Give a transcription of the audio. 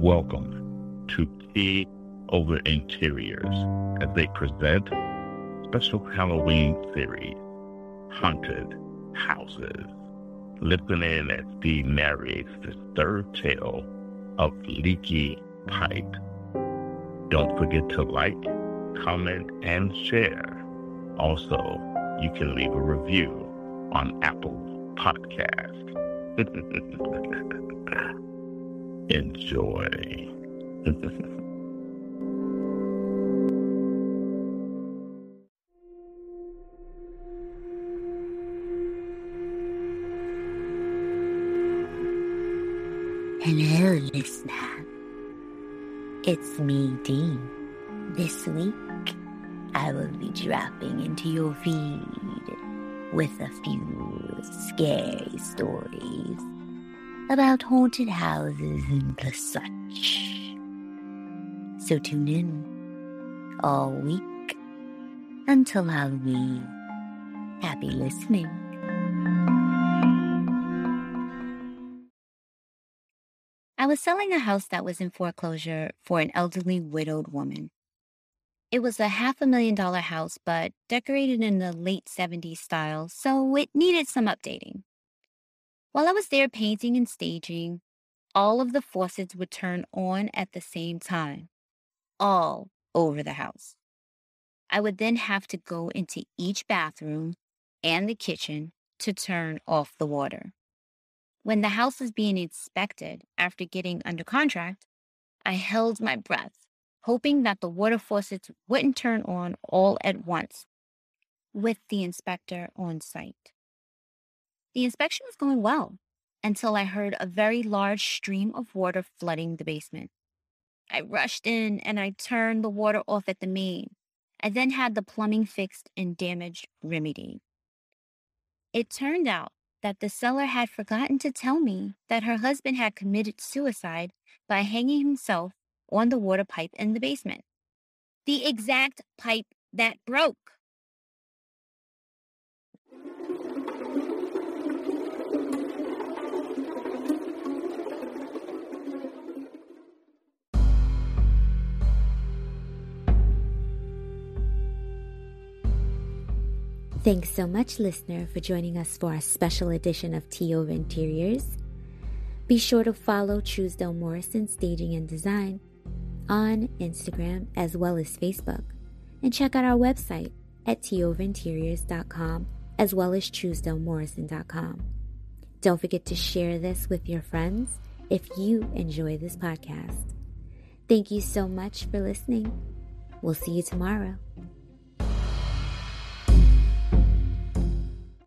Welcome to Tea Over Interiors as they present special Halloween series, Haunted Houses. Listen in as Steve narrates the third tale of Leaky Pipe. Don't forget to like, comment, and share. Also, you can leave a review on Apple Podcast. Enjoy. Hello, listener. It's me, Dean. This week, I will be dropping into your feed with a few scary stories about haunted houses and the such. So tune in all week until Halloween. Happy listening. I was selling a house that was in foreclosure for an elderly widowed woman. It was a half a million dollar house, but decorated in the late 70s style, so it needed some updating. While I was there painting and staging, all of the faucets would turn on at the same time, all over the house. I would then have to go into each bathroom and the kitchen to turn off the water. When the house was being inspected after getting under contract, I held my breath, hoping that the water faucets wouldn't turn on all at once with the inspector on site. The inspection was going well until I heard a very large stream of water flooding the basement. I rushed in and I turned the water off at the main. I then had the plumbing fixed and damage remedied. It turned out that the seller had forgotten to tell me that her husband had committed suicide by hanging himself on the water pipe in the basement. The exact pipe that broke. Thanks so much, listener, for joining us for our special edition of Over Interiors. Be sure to follow Truesdale Morrison Staging and Design on Instagram as well as Facebook, and check out our website at teaoverinteriors.com as well as truesdalemorrison.com. Don't forget to share this with your friends if you enjoy this podcast. Thank you so much for listening. We'll see you tomorrow.